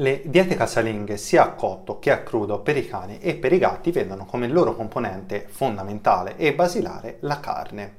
Le diete casalinghe sia a cotto che a crudo per i cani e per i gatti vedono come loro componente fondamentale e basilare la carne.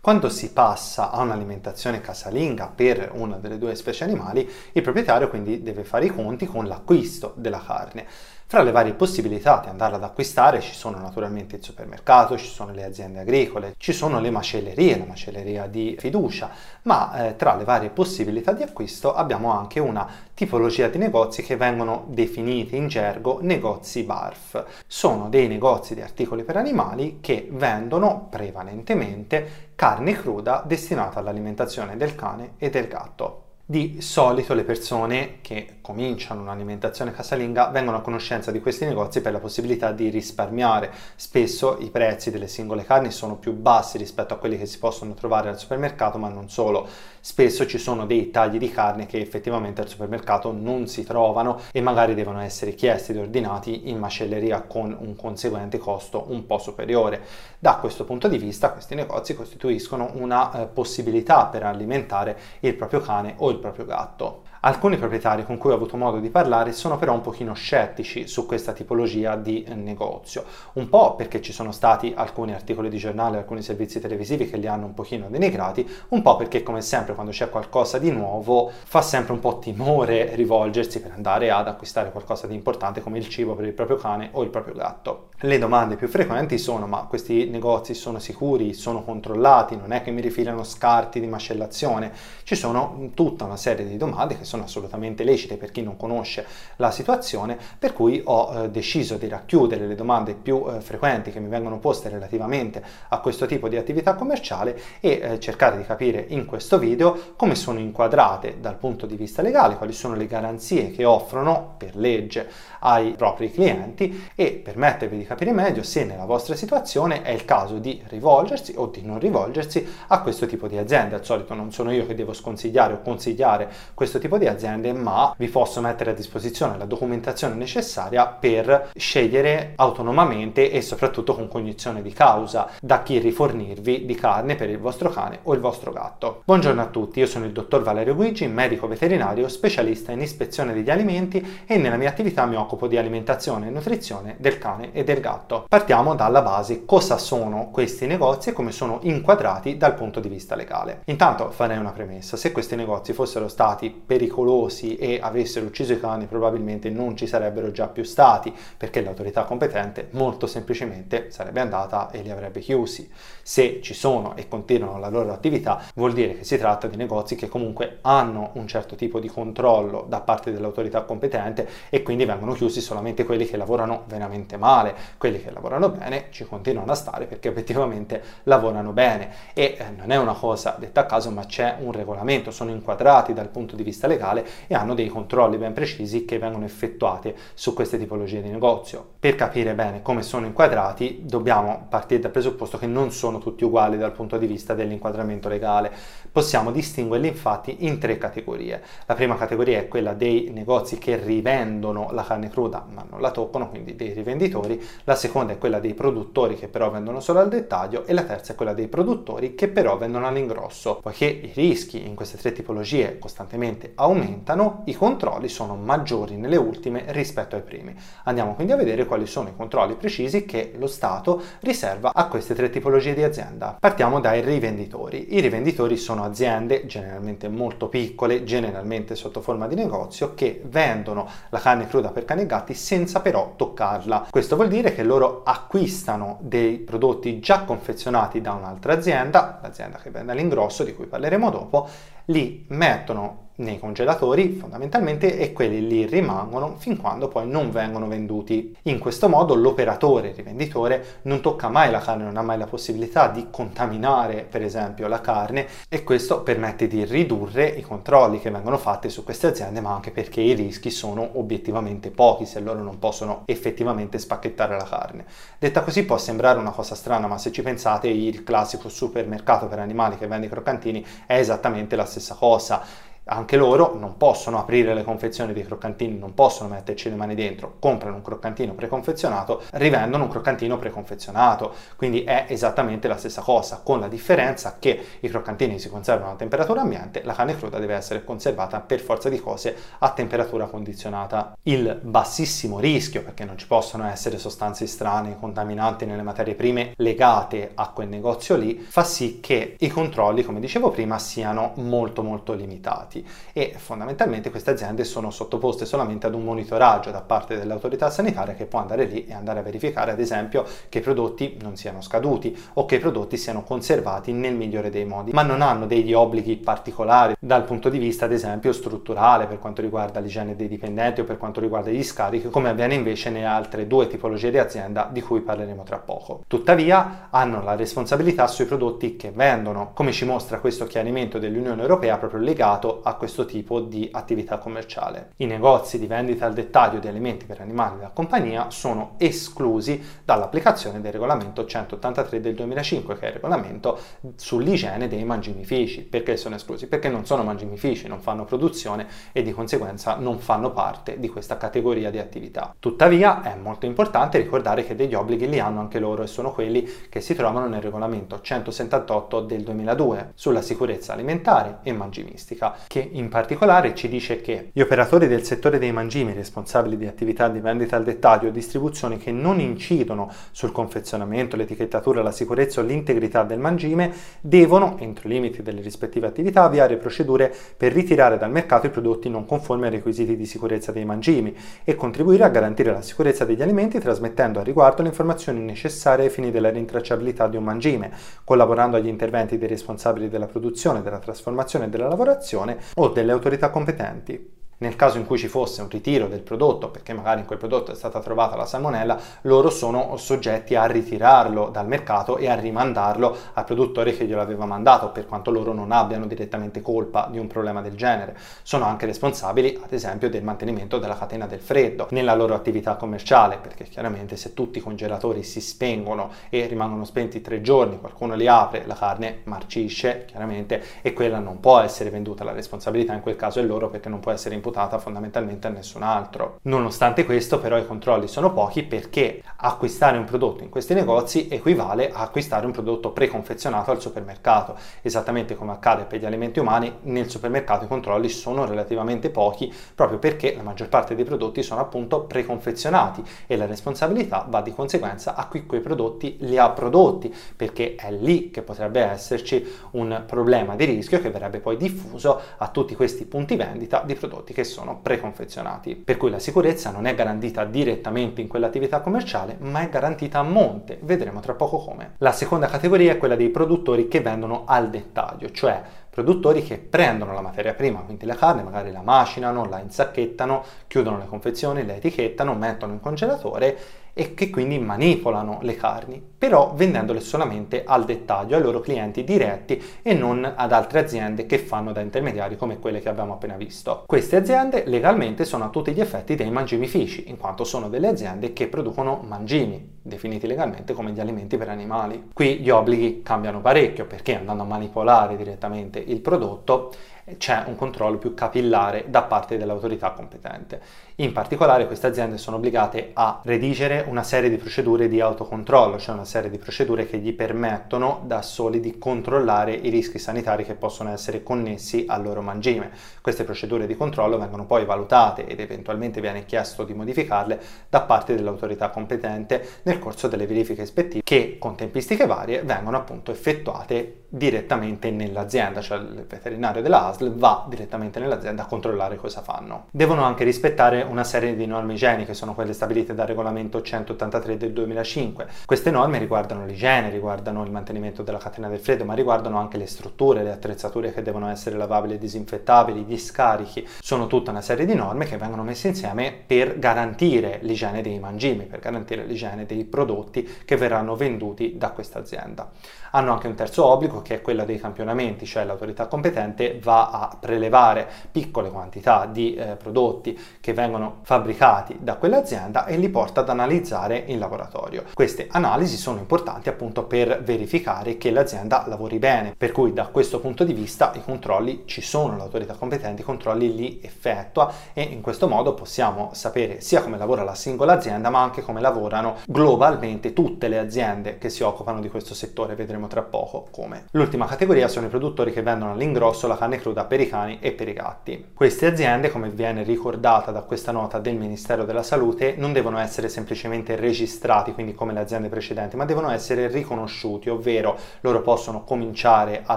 Quando si passa a un'alimentazione casalinga per una delle due specie animali, il proprietario quindi deve fare i conti con l'acquisto della carne. Fra le varie possibilità di andarla ad acquistare ci sono naturalmente il supermercato, ci sono le aziende agricole, ci sono le macellerie, la macelleria di fiducia, ma eh, tra le varie possibilità di acquisto abbiamo anche una tipologia di negozi che vengono definiti in gergo negozi BARF. Sono dei negozi di articoli per animali che vendono prevalentemente carne cruda destinata all'alimentazione del cane e del gatto. Di solito le persone che cominciano un'alimentazione casalinga vengono a conoscenza di questi negozi per la possibilità di risparmiare. Spesso i prezzi delle singole carni sono più bassi rispetto a quelli che si possono trovare al supermercato, ma non solo. Spesso ci sono dei tagli di carne che effettivamente al supermercato non si trovano e magari devono essere chiesti ed ordinati in macelleria con un conseguente costo un po' superiore. Da questo punto di vista questi negozi costituiscono una eh, possibilità per alimentare il proprio cane o il proprio gatto. Alcuni proprietari con cui ho avuto modo di parlare sono però un pochino scettici su questa tipologia di negozio, un po' perché ci sono stati alcuni articoli di giornale, alcuni servizi televisivi che li hanno un pochino denigrati, un po' perché come sempre quando c'è qualcosa di nuovo fa sempre un po' timore rivolgersi per andare ad acquistare qualcosa di importante come il cibo per il proprio cane o il proprio gatto. Le domande più frequenti sono ma questi negozi sono sicuri, sono controllati, non è che mi rifilano scarti di macellazione, ci sono tutta una serie di domande che sono assolutamente lecite per chi non conosce la situazione, per cui ho eh, deciso di racchiudere le domande più eh, frequenti che mi vengono poste relativamente a questo tipo di attività commerciale e eh, cercare di capire in questo video come sono inquadrate dal punto di vista legale, quali sono le garanzie che offrono per legge ai propri clienti e permettervi di capire meglio se nella vostra situazione è il caso di rivolgersi o di non rivolgersi a questo tipo di aziende. Al solito non sono io che devo sconsigliare o consigliare questo tipo di di aziende, ma vi posso mettere a disposizione la documentazione necessaria per scegliere autonomamente e soprattutto con cognizione di causa da chi rifornirvi di carne per il vostro cane o il vostro gatto. Buongiorno a tutti, io sono il dottor Valerio Guigi, medico veterinario, specialista in ispezione degli alimenti e nella mia attività mi occupo di alimentazione e nutrizione del cane e del gatto. Partiamo dalla base, cosa sono questi negozi e come sono inquadrati dal punto di vista legale. Intanto farei una premessa, se questi negozi fossero stati pericolosi pericolosi e avessero ucciso i cani probabilmente non ci sarebbero già più stati perché l'autorità competente molto semplicemente sarebbe andata e li avrebbe chiusi. Se ci sono e continuano la loro attività vuol dire che si tratta di negozi che comunque hanno un certo tipo di controllo da parte dell'autorità competente e quindi vengono chiusi solamente quelli che lavorano veramente male, quelli che lavorano bene ci continuano a stare perché obiettivamente lavorano bene e eh, non è una cosa detta a caso ma c'è un regolamento, sono inquadrati dal punto di vista legale legale e hanno dei controlli ben precisi che vengono effettuati su queste tipologie di negozio. Per capire bene come sono inquadrati dobbiamo partire dal presupposto che non sono tutti uguali dal punto di vista dell'inquadramento legale. Possiamo distinguerli infatti in tre categorie. La prima categoria è quella dei negozi che rivendono la carne cruda ma non la toccano, quindi dei rivenditori. La seconda è quella dei produttori che però vendono solo al dettaglio e la terza è quella dei produttori che però vendono all'ingrosso. Poiché i rischi in queste tre tipologie costantemente aumentano, i controlli sono maggiori nelle ultime rispetto ai primi. Andiamo quindi a vedere quali sono i controlli precisi che lo Stato riserva a queste tre tipologie di azienda. Partiamo dai rivenditori. I rivenditori sono aziende generalmente molto piccole, generalmente sotto forma di negozio, che vendono la carne cruda per cani e gatti senza però toccarla. Questo vuol dire che loro acquistano dei prodotti già confezionati da un'altra azienda, l'azienda che vende all'ingrosso, di cui parleremo dopo, li mettono nei congelatori fondamentalmente e quelli lì rimangono fin quando poi non vengono venduti. In questo modo l'operatore, il rivenditore, non tocca mai la carne, non ha mai la possibilità di contaminare per esempio la carne e questo permette di ridurre i controlli che vengono fatti su queste aziende ma anche perché i rischi sono obiettivamente pochi se loro non possono effettivamente spacchettare la carne. Detta così può sembrare una cosa strana ma se ci pensate il classico supermercato per animali che vende i croccantini è esattamente la stessa cosa anche loro non possono aprire le confezioni dei croccantini, non possono metterci le mani dentro, comprano un croccantino preconfezionato, rivendono un croccantino preconfezionato, quindi è esattamente la stessa cosa, con la differenza che i croccantini si conservano a temperatura ambiente, la carne cruda deve essere conservata per forza di cose a temperatura condizionata. Il bassissimo rischio, perché non ci possono essere sostanze strane, contaminanti nelle materie prime legate a quel negozio lì, fa sì che i controlli, come dicevo prima, siano molto molto limitati dati e fondamentalmente queste aziende sono sottoposte solamente ad un monitoraggio da parte dell'autorità sanitaria che può andare lì e andare a verificare ad esempio che i prodotti non siano scaduti o che i prodotti siano conservati nel migliore dei modi, ma non hanno degli obblighi particolari dal punto di vista ad esempio strutturale per quanto riguarda l'igiene dei dipendenti o per quanto riguarda gli scarichi, come avviene invece nelle altre due tipologie di azienda di cui parleremo tra poco. Tuttavia hanno la responsabilità sui prodotti che vendono, come ci mostra questo chiarimento dell'Unione Europea proprio legato a questo tipo di attività commerciale. I negozi di vendita al dettaglio di alimenti per animali da compagnia sono esclusi dall'applicazione del regolamento 183 del 2005, che è il regolamento sull'igiene dei mangimifici. Perché sono esclusi? Perché non sono mangimifici, non fanno produzione e di conseguenza non fanno parte di questa categoria di attività. Tuttavia è molto importante ricordare che degli obblighi li hanno anche loro e sono quelli che si trovano nel regolamento 178 del 2002 sulla sicurezza alimentare e mangimistica, che in particolare ci dice che gli operatori del settore dei mangimi responsabili di attività di vendita al dettaglio o distribuzione che non incidono sul confezionamento, l'etichettatura, la sicurezza o l'integrità del mangime devono, entro i limiti delle rispettive attività, avviare procedure per ritirare dal mercato i prodotti non conformi ai requisiti di sicurezza dei mangimi e contribuire a garantire la sicurezza degli alimenti trasmettendo a riguardo le informazioni necessarie ai fini della rintracciabilità di un mangime, collaborando agli interventi dei responsabili della produzione, della trasformazione e della lavorazione o delle autorità competenti nel caso in cui ci fosse un ritiro del prodotto, perché magari in quel prodotto è stata trovata la salmonella, loro sono soggetti a ritirarlo dal mercato e a rimandarlo al produttore che glielo aveva mandato, per quanto loro non abbiano direttamente colpa di un problema del genere. Sono anche responsabili, ad esempio, del mantenimento della catena del freddo nella loro attività commerciale, perché chiaramente se tutti i congelatori si spengono e rimangono spenti tre giorni, qualcuno li apre, la carne marcisce, chiaramente, e quella non può essere venduta. La responsabilità in quel caso è loro perché non può essere imputata imputata fondamentalmente a nessun altro. Nonostante questo però i controlli sono pochi perché acquistare un prodotto in questi negozi equivale a acquistare un prodotto preconfezionato al supermercato. Esattamente come accade per gli alimenti umani, nel supermercato i controlli sono relativamente pochi proprio perché la maggior parte dei prodotti sono appunto preconfezionati e la responsabilità va di conseguenza a chi quei prodotti li ha prodotti perché è lì che potrebbe esserci un problema di rischio che verrebbe poi diffuso a tutti questi punti vendita di prodotti che che sono preconfezionati, per cui la sicurezza non è garantita direttamente in quell'attività commerciale, ma è garantita a monte. Vedremo tra poco come. La seconda categoria è quella dei produttori che vendono al dettaglio, cioè produttori che prendono la materia prima, quindi la carne, magari la macinano, la insacchettano, chiudono le confezioni, la etichettano, mettono in congelatore e che quindi manipolano le carni, però vendendole solamente al dettaglio ai loro clienti diretti e non ad altre aziende che fanno da intermediari come quelle che abbiamo appena visto. Queste aziende legalmente sono a tutti gli effetti dei mangimifici, in quanto sono delle aziende che producono mangimi, definiti legalmente come gli alimenti per animali. Qui gli obblighi cambiano parecchio perché andando a manipolare direttamente il prodotto c'è un controllo più capillare da parte dell'autorità competente. In particolare queste aziende sono obbligate a redigere una serie di procedure di autocontrollo, cioè una serie di procedure che gli permettono da soli di controllare i rischi sanitari che possono essere connessi al loro mangime. Queste procedure di controllo vengono poi valutate ed eventualmente viene chiesto di modificarle da parte dell'autorità competente nel corso delle verifiche ispettive che con tempistiche varie vengono appunto effettuate direttamente nell'azienda, cioè il veterinario della ASL va direttamente nell'azienda a controllare cosa fanno. Devono anche rispettare una serie di norme igieniche, sono quelle stabilite dal regolamento 183 del 2005. Queste norme riguardano l'igiene, riguardano il mantenimento della catena del freddo, ma riguardano anche le strutture, le attrezzature che devono essere lavabili e disinfettabili, gli scarichi. Sono tutta una serie di norme che vengono messe insieme per garantire l'igiene dei mangimi, per garantire l'igiene dei prodotti che verranno venduti da questa azienda. Hanno anche un terzo obbligo che è quella dei campionamenti, cioè l'autorità competente va a prelevare piccole quantità di eh, prodotti che vengono fabbricati da quell'azienda e li porta ad analizzare in laboratorio. Queste analisi sono importanti appunto per verificare che l'azienda lavori bene, per cui da questo punto di vista i controlli ci sono, l'autorità competente i controlli li effettua e in questo modo possiamo sapere sia come lavora la singola azienda ma anche come lavorano globalmente tutte le aziende che si occupano di questo settore, vedremo tra poco come. L'ultima categoria sono i produttori che vendono all'ingrosso la carne cruda per i cani e per i gatti. Queste aziende, come viene ricordata da questa nota del Ministero della Salute, non devono essere semplicemente registrati, quindi come le aziende precedenti, ma devono essere riconosciuti, ovvero loro possono cominciare a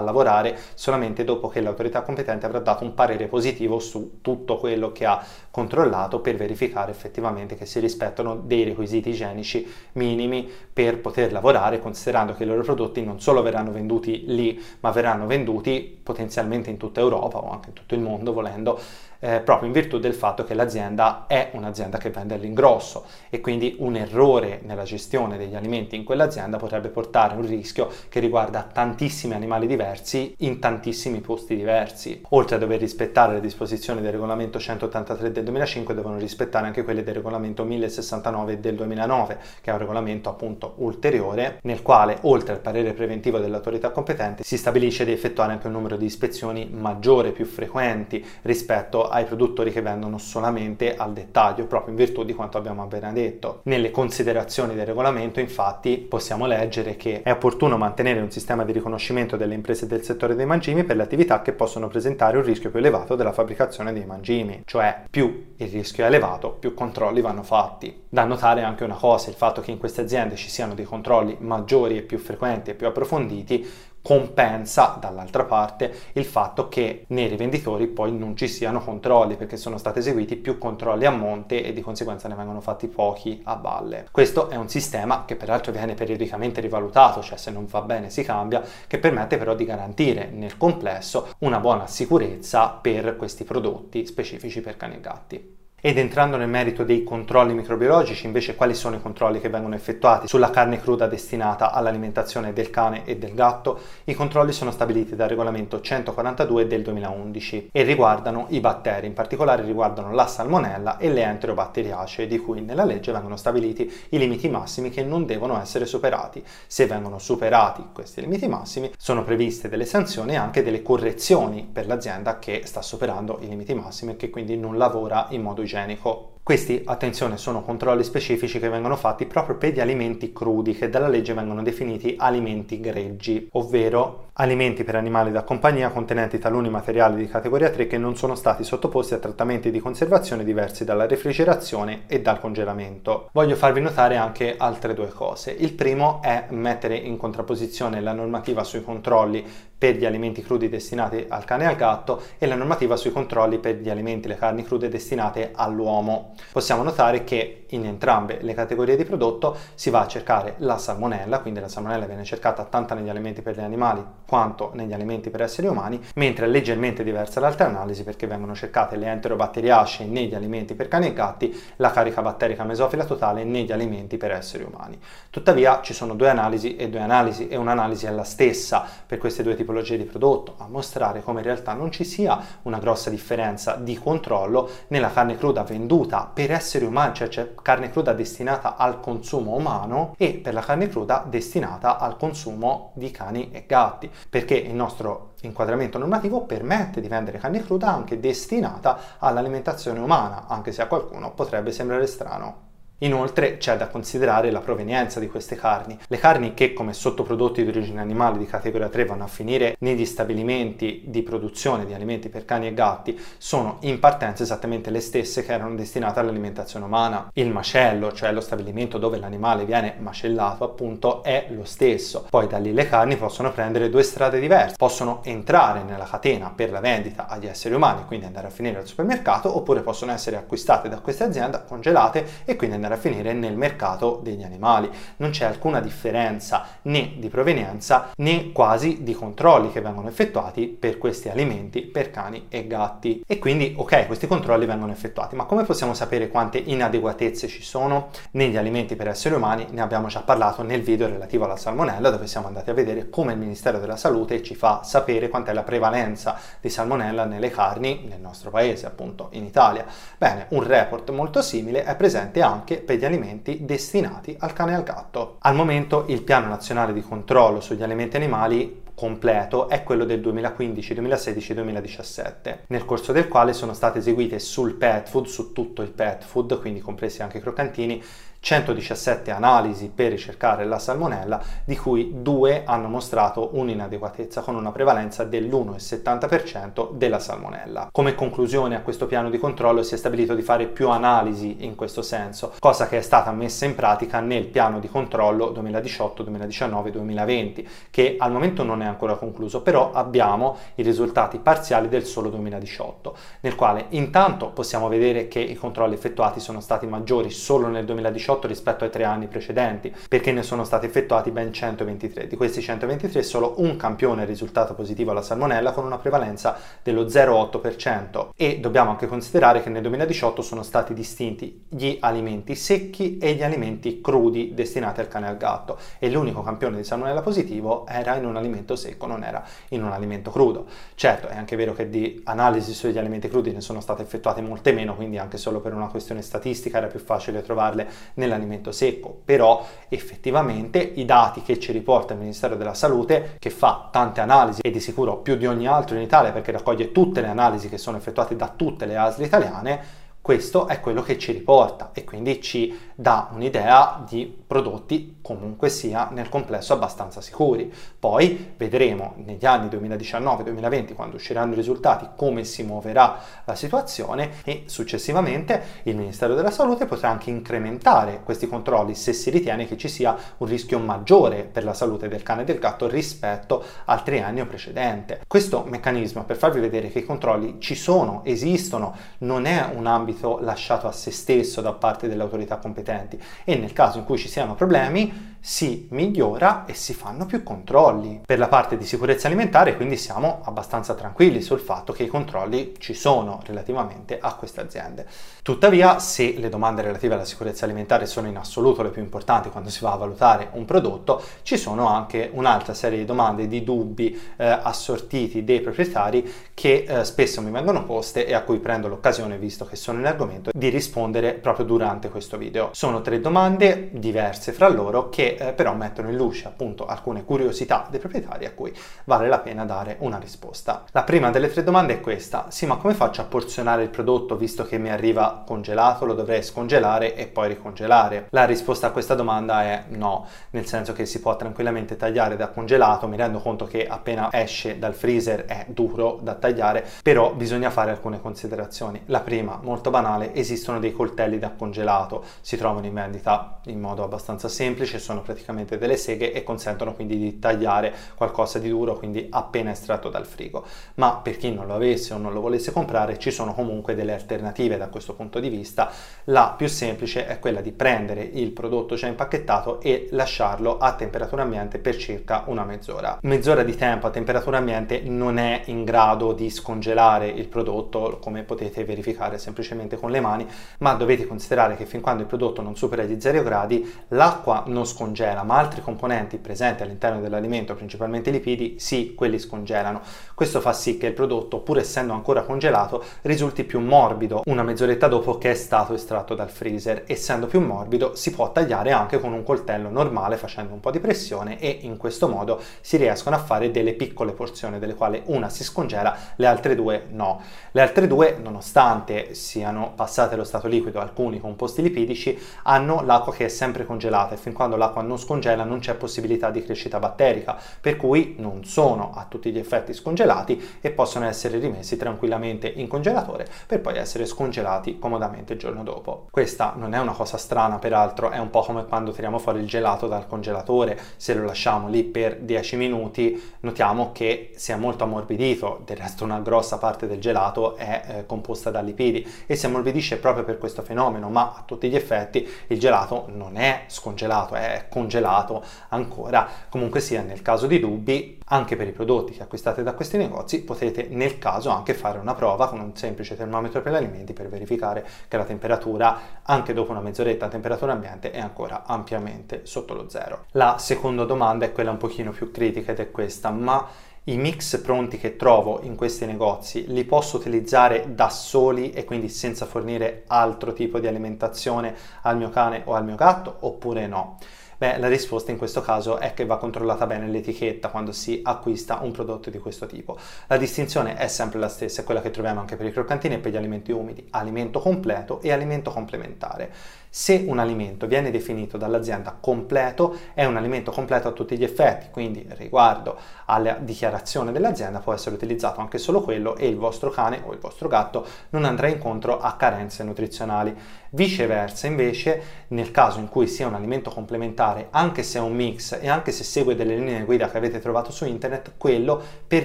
lavorare solamente dopo che l'autorità competente avrà dato un parere positivo su tutto quello che ha controllato per verificare effettivamente che si rispettano dei requisiti igienici minimi per poter lavorare, considerando che i loro prodotti non solo verranno venduti lì, ma verranno venduti potenzialmente in tutta Europa o anche in tutto il mondo, volendo, eh, proprio in virtù del fatto che l'azienda è un'azienda che vende all'ingrosso e quindi un errore nella gestione degli alimenti in quell'azienda potrebbe portare un rischio che riguarda tantissimi animali diversi in tantissimi posti diversi. Oltre a dover rispettare le disposizioni del regolamento 183 del 2005, devono rispettare anche quelle del regolamento 1069 del 2009, che è un regolamento appunto ulteriore nel quale oltre al parere preventivo dell'autorità competente si stabilisce di effettuare anche un numero di ispezioni maggiore, più frequenti rispetto ai produttori che vendono solamente al dettaglio, proprio in virtù di quanto abbiamo appena detto. Nelle considerazioni del regolamento, infatti, possiamo leggere che è opportuno mantenere un sistema di riconoscimento delle imprese del settore dei mangimi per le attività che possono presentare un rischio più elevato della fabbricazione dei mangimi, cioè più il rischio è elevato, più controlli vanno fatti. Da notare anche una cosa, il fatto che in queste aziende ci siano dei controlli maggiori e più frequenti e più approfonditi compensa dall'altra parte il fatto che nei rivenditori poi non ci siano controlli perché sono stati eseguiti più controlli a monte e di conseguenza ne vengono fatti pochi a valle. Questo è un sistema che peraltro viene periodicamente rivalutato, cioè se non va bene si cambia, che permette però di garantire nel complesso una buona sicurezza per questi prodotti specifici per cani e gatti. Ed entrando nel merito dei controlli microbiologici, invece, quali sono i controlli che vengono effettuati sulla carne cruda destinata all'alimentazione del cane e del gatto? I controlli sono stabiliti dal regolamento 142 del 2011 e riguardano i batteri, in particolare riguardano la salmonella e le enterobatteriacee, di cui nella legge vengono stabiliti i limiti massimi che non devono essere superati. Se vengono superati questi limiti massimi, sono previste delle sanzioni e anche delle correzioni per l'azienda che sta superando i limiti massimi e che quindi non lavora in modo igienico igienico. Questi, attenzione, sono controlli specifici che vengono fatti proprio per gli alimenti crudi che dalla legge vengono definiti alimenti greggi, ovvero alimenti per animali da compagnia contenenti taluni materiali di categoria 3 che non sono stati sottoposti a trattamenti di conservazione diversi dalla refrigerazione e dal congelamento. Voglio farvi notare anche altre due cose. Il primo è mettere in contrapposizione la normativa sui controlli per gli alimenti crudi destinati al cane e al gatto e la normativa sui controlli per gli alimenti e le carni crude destinate all'uomo. Possiamo notare che in entrambe le categorie di prodotto si va a cercare la salmonella, quindi la salmonella viene cercata tanto negli alimenti per gli animali quanto negli alimenti per esseri umani, mentre è leggermente diversa l'altra analisi perché vengono cercate le enterobatteriacee negli alimenti per cani e gatti, la carica batterica mesofila totale negli alimenti per esseri umani. Tuttavia ci sono due analisi e due analisi e un'analisi è la stessa per queste due tipologie di prodotto, a mostrare come in realtà non ci sia una grossa differenza di controllo nella carne cruda venduta per esseri umani, cioè c'è carne cruda destinata al consumo umano e per la carne cruda destinata al consumo di cani e gatti, perché il nostro inquadramento normativo permette di vendere carne cruda anche destinata all'alimentazione umana, anche se a qualcuno potrebbe sembrare strano. Inoltre c'è da considerare la provenienza di queste carni. Le carni che come sottoprodotti di origine animale di categoria 3 vanno a finire negli stabilimenti di produzione di alimenti per cani e gatti sono in partenza esattamente le stesse che erano destinate all'alimentazione umana. Il macello, cioè lo stabilimento dove l'animale viene macellato, appunto, è lo stesso. Poi da lì le carni possono prendere due strade diverse. Possono entrare nella catena per la vendita agli esseri umani, quindi andare a finire al supermercato, oppure possono essere acquistate da queste aziende, congelate e quindi andare andare a finire nel mercato degli animali. Non c'è alcuna differenza né di provenienza né quasi di controlli che vengono effettuati per questi alimenti per cani e gatti. E quindi, ok, questi controlli vengono effettuati, ma come possiamo sapere quante inadeguatezze ci sono negli alimenti per esseri umani? Ne abbiamo già parlato nel video relativo alla salmonella, dove siamo andati a vedere come il Ministero della Salute ci fa sapere quant'è la prevalenza di salmonella nelle carni nel nostro paese, appunto in Italia. Bene, un report molto simile è presente anche per gli alimenti destinati al cane e al gatto. Al momento il piano nazionale di controllo sugli alimenti animali completo è quello del 2015, 2016 2017, nel corso del quale sono state eseguite sul pet food, su tutto il pet food, quindi compresi anche i croccantini, 117 analisi per ricercare la salmonella, di cui due hanno mostrato un'inadeguatezza con una prevalenza dell'1,70% della salmonella. Come conclusione a questo piano di controllo si è stabilito di fare più analisi in questo senso, cosa che è stata messa in pratica nel piano di controllo 2018, 2019, 2020, che al momento non è ancora concluso, però abbiamo i risultati parziali del solo 2018, nel quale intanto possiamo vedere che i controlli effettuati sono stati maggiori solo nel 2018 2018 rispetto ai tre anni precedenti, perché ne sono stati effettuati ben 123. Di questi 123 solo un campione è risultato positivo alla salmonella con una prevalenza dello 0,8% e dobbiamo anche considerare che nel 2018 sono stati distinti gli alimenti secchi e gli alimenti crudi destinati al cane e al gatto e l'unico campione di salmonella positivo era in un alimento secco, non era in un alimento crudo. Certo, è anche vero che di analisi sugli alimenti crudi ne sono state effettuate molte meno, quindi anche solo per una questione statistica era più facile trovarle nell'alimento secco, però effettivamente i dati che ci riporta il Ministero della Salute, che fa tante analisi e di sicuro più di ogni altro in Italia perché raccoglie tutte le analisi che sono effettuate da tutte le ASL italiane, questo è quello che ci riporta e quindi ci dà un'idea di prodotti comunque sia nel complesso abbastanza sicuri. Poi vedremo negli anni 2019-2020 quando usciranno i risultati come si muoverà la situazione e successivamente il Ministero della Salute potrà anche incrementare questi controlli se si ritiene che ci sia un rischio maggiore per la salute del cane e del gatto rispetto al triennio precedente. Questo meccanismo per farvi vedere che i controlli ci sono, esistono, non è un ambito ambito lasciato a se stesso da parte delle autorità competenti. E nel caso in cui ci siano problemi si migliora e si fanno più controlli. Per la parte di sicurezza alimentare quindi siamo abbastanza tranquilli sul fatto che i controlli ci sono relativamente a queste aziende. Tuttavia se le domande relative alla sicurezza alimentare sono in assoluto le più importanti quando si va a valutare un prodotto, ci sono anche un'altra serie di domande, di dubbi eh, assortiti dei proprietari che eh, spesso mi vengono poste e a cui prendo l'occasione, visto che sono in argomento, di rispondere proprio durante questo video. Sono tre domande diverse fra loro che eh, però mettono in luce appunto alcune curiosità dei proprietari a cui vale la pena dare una risposta. La prima delle tre domande è questa, sì ma come faccio a porzionare il prodotto visto che mi arriva congelato, lo dovrei scongelare e poi ricongelare? La risposta a questa domanda è no, nel senso che si può tranquillamente tagliare da congelato, mi rendo conto che appena esce dal freezer è duro da tagliare, però bisogna fare alcune considerazioni. La prima, molto banale, esistono dei coltelli da congelato, si trovano in vendita in modo abbastanza semplice, sono praticamente delle seghe e consentono quindi di tagliare qualcosa di duro, quindi appena estratto dal frigo. Ma per chi non lo avesse o non lo volesse comprare, ci sono comunque delle alternative da questo punto di vista. La più semplice è quella di prendere il prodotto già impacchettato e lasciarlo a temperatura ambiente per circa una mezz'ora. Mezz'ora di tempo a temperatura ambiente non è in grado di scongelare il prodotto, come potete verificare semplicemente con le mani, ma dovete considerare che fin quando il prodotto non supera gli 0 gradi, l'acqua non scongela scongela, ma altri componenti presenti all'interno dell'alimento, principalmente lipidi, sì, quelli scongelano. Questo fa sì che il prodotto, pur essendo ancora congelato, risulti più morbido una mezz'oretta dopo che è stato estratto dal freezer. Essendo più morbido, si può tagliare anche con un coltello normale facendo un po' di pressione e in questo modo si riescono a fare delle piccole porzioni, delle quali una si scongela, le altre due no. Le altre due, nonostante siano passate allo stato liquido alcuni composti lipidici, hanno l'acqua che è sempre congelata e fin quando l'acqua non scongela non c'è possibilità di crescita batterica, per cui non sono a tutti gli effetti scongelati e possono essere rimessi tranquillamente in congelatore per poi essere scongelati comodamente il giorno dopo. Questa non è una cosa strana, peraltro è un po' come quando tiriamo fuori il gelato dal congelatore, se lo lasciamo lì per 10 minuti notiamo che si è molto ammorbidito, del resto una grossa parte del gelato è eh, composta da lipidi e si ammorbidisce proprio per questo fenomeno, ma a tutti gli effetti il gelato non è scongelato, è congelato ancora. Comunque sia, nel caso di dubbi, anche per i prodotti che acquistate da questi negozi, potete nel caso anche fare una prova con un semplice termometro per gli alimenti per verificare che la temperatura, anche dopo una mezz'oretta a temperatura ambiente, è ancora ampiamente sotto lo zero. La seconda domanda è quella un pochino più critica ed è questa, ma i mix pronti che trovo in questi negozi li posso utilizzare da soli e quindi senza fornire altro tipo di alimentazione al mio cane o al mio gatto oppure no? Beh, la risposta in questo caso è che va controllata bene l'etichetta quando si acquista un prodotto di questo tipo. La distinzione è sempre la stessa, è quella che troviamo anche per i croccantini e per gli alimenti umidi, alimento completo e alimento complementare. Se un alimento viene definito dall'azienda completo, è un alimento completo a tutti gli effetti, quindi riguardo alla dichiarazione dell'azienda può essere utilizzato anche solo quello e il vostro cane o il vostro gatto non andrà incontro a carenze nutrizionali. Viceversa, invece, nel caso in cui sia un alimento complementare, anche se è un mix e anche se segue delle linee guida che avete trovato su internet, quello per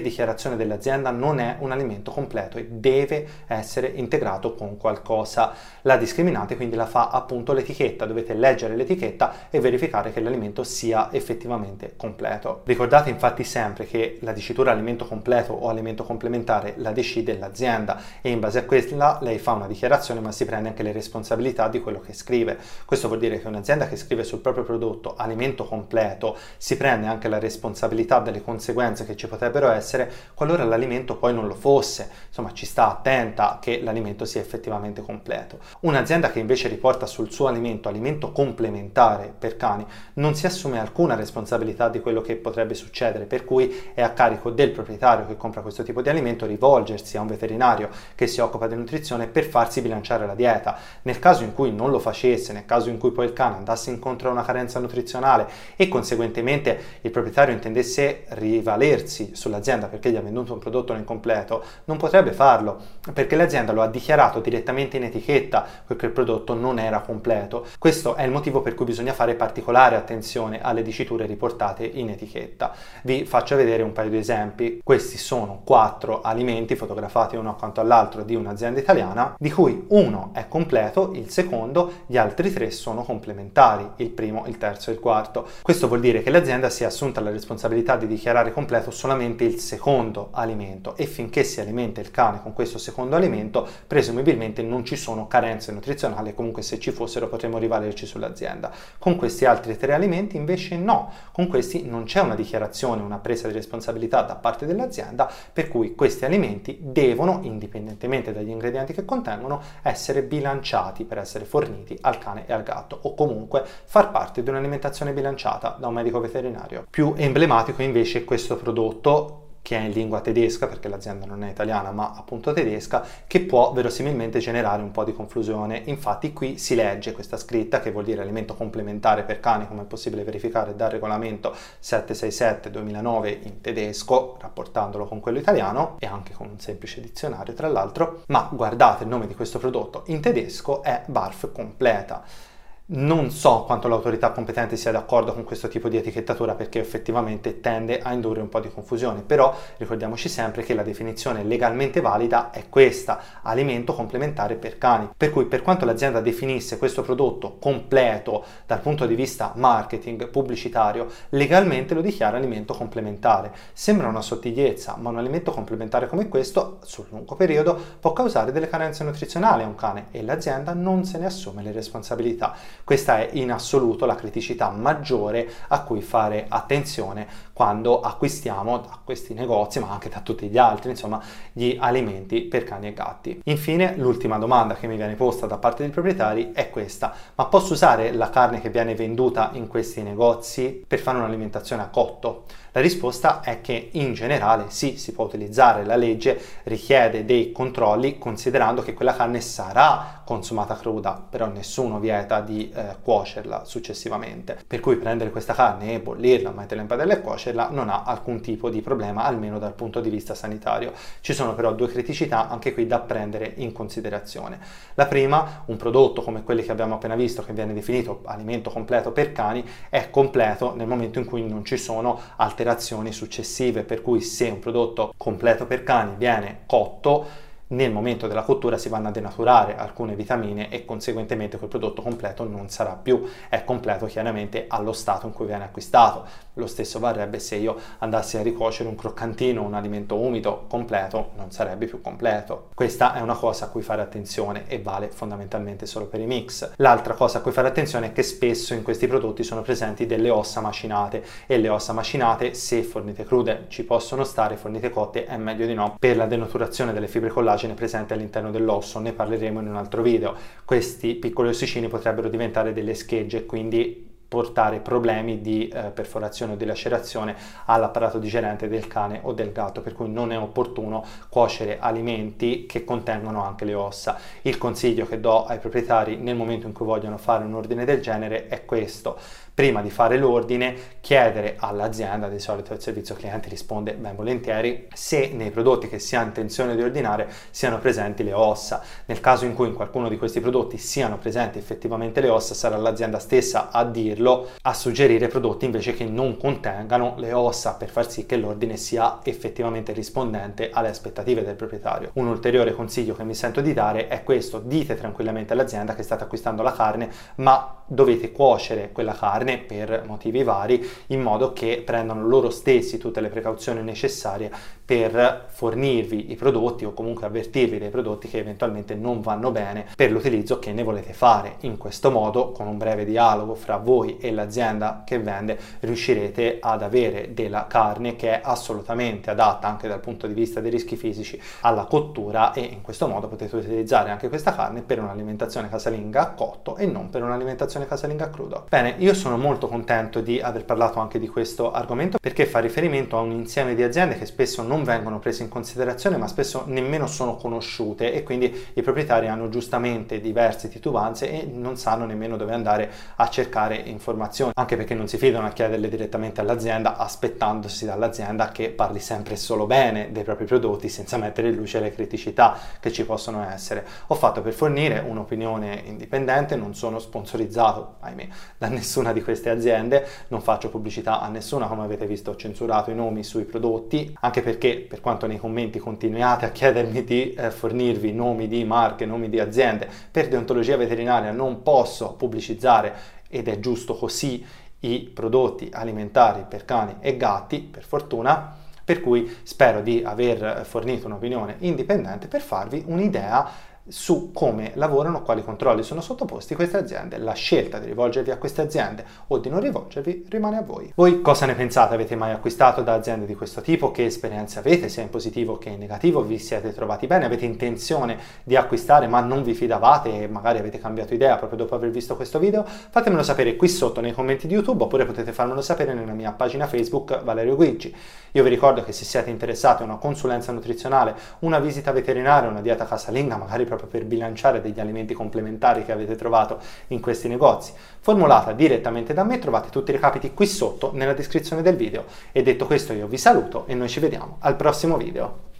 dichiarazione dell'azienda non è un alimento completo e deve essere integrato con qualcosa. La discriminante quindi la fa appunto appunto l'etichetta, dovete leggere l'etichetta e verificare che l'alimento sia effettivamente completo. Ricordate infatti sempre che la dicitura alimento completo o alimento complementare la decide l'azienda e in base a questa lei fa una dichiarazione ma si prende anche le responsabilità di quello che scrive. Questo vuol dire che un'azienda che scrive sul proprio prodotto alimento completo si prende anche la responsabilità delle conseguenze che ci potrebbero essere qualora l'alimento poi non lo fosse. Insomma, ci sta attenta che l'alimento sia effettivamente completo. Un'azienda che invece riporta sul suo alimento, alimento complementare per cani, non si assume alcuna responsabilità di quello che potrebbe succedere, per cui è a carico del proprietario che compra questo tipo di alimento rivolgersi a un veterinario che si occupa di nutrizione per farsi bilanciare la dieta. Nel caso in cui non lo facesse, nel caso in cui poi il cane andasse incontro a una carenza nutrizionale e conseguentemente il proprietario intendesse rivalersi sull'azienda perché gli ha venduto un prodotto incompleto, non potrebbe farlo perché l'azienda lo ha dichiarato direttamente in etichetta perché il prodotto non era completo completo. Questo è il motivo per cui bisogna fare particolare attenzione alle diciture riportate in etichetta. Vi faccio vedere un paio di esempi. Questi sono quattro alimenti fotografati uno accanto all'altro di un'azienda italiana, di cui uno è completo, il secondo, gli altri tre sono complementari, il primo, il terzo e il quarto. Questo vuol dire che l'azienda si è assunta la responsabilità di dichiarare completo solamente il secondo alimento e finché si alimenta il cane con questo secondo alimento, presumibilmente non ci sono carenze nutrizionali, comunque se ci fosse fossero potremmo rivalerci sull'azienda. Con questi altri tre alimenti invece no, con questi non c'è una dichiarazione, una presa di responsabilità da parte dell'azienda, per cui questi alimenti devono, indipendentemente dagli ingredienti che contengono, essere bilanciati per essere forniti al cane e al gatto o comunque far parte di un'alimentazione bilanciata da un medico veterinario. Più emblematico invece è questo prodotto che è in lingua tedesca, perché l'azienda non è italiana ma appunto tedesca, che può verosimilmente generare un po' di confusione. Infatti qui si legge questa scritta, che vuol dire alimento complementare per cani, come è possibile verificare dal regolamento 767-2009 in tedesco, rapportandolo con quello italiano e anche con un semplice dizionario tra l'altro, ma guardate il nome di questo prodotto in tedesco è Barf completa. Non so quanto l'autorità competente sia d'accordo con questo tipo di etichettatura perché effettivamente tende a indurre un po' di confusione, però ricordiamoci sempre che la definizione legalmente valida è questa, alimento complementare per cani. Per cui per quanto l'azienda definisse questo prodotto completo dal punto di vista marketing, pubblicitario, legalmente lo dichiara alimento complementare. Sembra una sottigliezza, ma un alimento complementare come questo sul lungo periodo può causare delle carenze nutrizionali a un cane e l'azienda non se ne assume le responsabilità. Questa è in assoluto la criticità maggiore a cui fare attenzione quando acquistiamo da questi negozi, ma anche da tutti gli altri, insomma, gli alimenti per cani e gatti. Infine, l'ultima domanda che mi viene posta da parte dei proprietari è questa: ma posso usare la carne che viene venduta in questi negozi per fare un'alimentazione a cotto? La risposta è che in generale sì, si può utilizzare, la legge richiede dei controlli considerando che quella carne sarà consumata cruda, però nessuno vieta di eh, cuocerla successivamente. Per cui prendere questa carne e bollirla, metterla in padella e cuocerla non ha alcun tipo di problema, almeno dal punto di vista sanitario. Ci sono però due criticità anche qui da prendere in considerazione. La prima, un prodotto come quelli che abbiamo appena visto, che viene definito alimento completo per cani, è completo nel momento in cui non ci sono alterazioni successive, per cui se un prodotto completo per cani viene cotto, nel momento della cottura si vanno a denaturare alcune vitamine e conseguentemente quel prodotto completo non sarà più è completo chiaramente allo stato in cui viene acquistato. Lo stesso varrebbe se io andassi a ricuocere un croccantino, un alimento umido completo, non sarebbe più completo. Questa è una cosa a cui fare attenzione e vale fondamentalmente solo per i mix. L'altra cosa a cui fare attenzione è che spesso in questi prodotti sono presenti delle ossa macinate e le ossa macinate se fornite crude ci possono stare, fornite cotte è meglio di no per la denaturazione delle fibre collagene presente all'interno dell'osso, ne parleremo in un altro video. Questi piccoli ossicini potrebbero diventare delle schegge quindi portare problemi di eh, perforazione o di lacerazione all'apparato digerente del cane o del gatto, per cui non è opportuno cuocere alimenti che contengono anche le ossa. Il consiglio che do ai proprietari nel momento in cui vogliono fare un ordine del genere è questo prima di fare l'ordine chiedere all'azienda, di solito il servizio cliente risponde ben volentieri, se nei prodotti che si ha intenzione di ordinare siano presenti le ossa. Nel caso in cui in qualcuno di questi prodotti siano presenti effettivamente le ossa, sarà l'azienda stessa a dirlo, a suggerire prodotti invece che non contengano le ossa per far sì che l'ordine sia effettivamente rispondente alle aspettative del proprietario. Un ulteriore consiglio che mi sento di dare è questo, dite tranquillamente all'azienda che state acquistando la carne, ma dovete cuocere quella carne per motivi vari in modo che prendano loro stessi tutte le precauzioni necessarie per fornirvi i prodotti o comunque avvertirvi dei prodotti che eventualmente non vanno bene per l'utilizzo che ne volete fare. In questo modo, con un breve dialogo fra voi e l'azienda che vende, riuscirete ad avere della carne che è assolutamente adatta anche dal punto di vista dei rischi fisici alla cottura e in questo modo potete utilizzare anche questa carne per un'alimentazione casalinga a cotto e non per un'alimentazione casalinga a crudo. Bene, io sono molto contento di aver parlato anche di questo argomento perché fa riferimento a un insieme di aziende che spesso non vengono prese in considerazione ma spesso nemmeno sono conosciute e quindi i proprietari hanno giustamente diverse titubanze e non sanno nemmeno dove andare a cercare informazioni anche perché non si fidano a chiederle direttamente all'azienda aspettandosi dall'azienda che parli sempre solo bene dei propri prodotti senza mettere in luce le criticità che ci possono essere. Ho fatto per fornire un'opinione indipendente, non sono sponsorizzato, ahimè, da nessuna di queste aziende, non faccio pubblicità a nessuna, come avete visto ho censurato i nomi sui prodotti, anche perché per quanto nei commenti continuiate a chiedermi di eh, fornirvi nomi di marche, nomi di aziende, per deontologia veterinaria non posso pubblicizzare ed è giusto così i prodotti alimentari per cani e gatti, per fortuna, per cui spero di aver fornito un'opinione indipendente per farvi un'idea su come lavorano, quali controlli sono sottoposti queste aziende. La scelta di rivolgervi a queste aziende o di non rivolgervi rimane a voi. Voi cosa ne pensate? Avete mai acquistato da aziende di questo tipo? Che esperienze avete, sia in positivo che in negativo? Vi siete trovati bene? Avete intenzione di acquistare ma non vi fidavate e magari avete cambiato idea proprio dopo aver visto questo video? Fatemelo sapere qui sotto nei commenti di YouTube oppure potete farmelo sapere nella mia pagina Facebook Valerio Guigi. Io vi ricordo che se siete interessati a una consulenza nutrizionale, una visita veterinaria, una dieta casalinga, magari proprio per bilanciare degli alimenti complementari che avete trovato in questi negozi, formulata direttamente da me, trovate tutti i recapiti qui sotto nella descrizione del video. E detto questo io vi saluto e noi ci vediamo al prossimo video.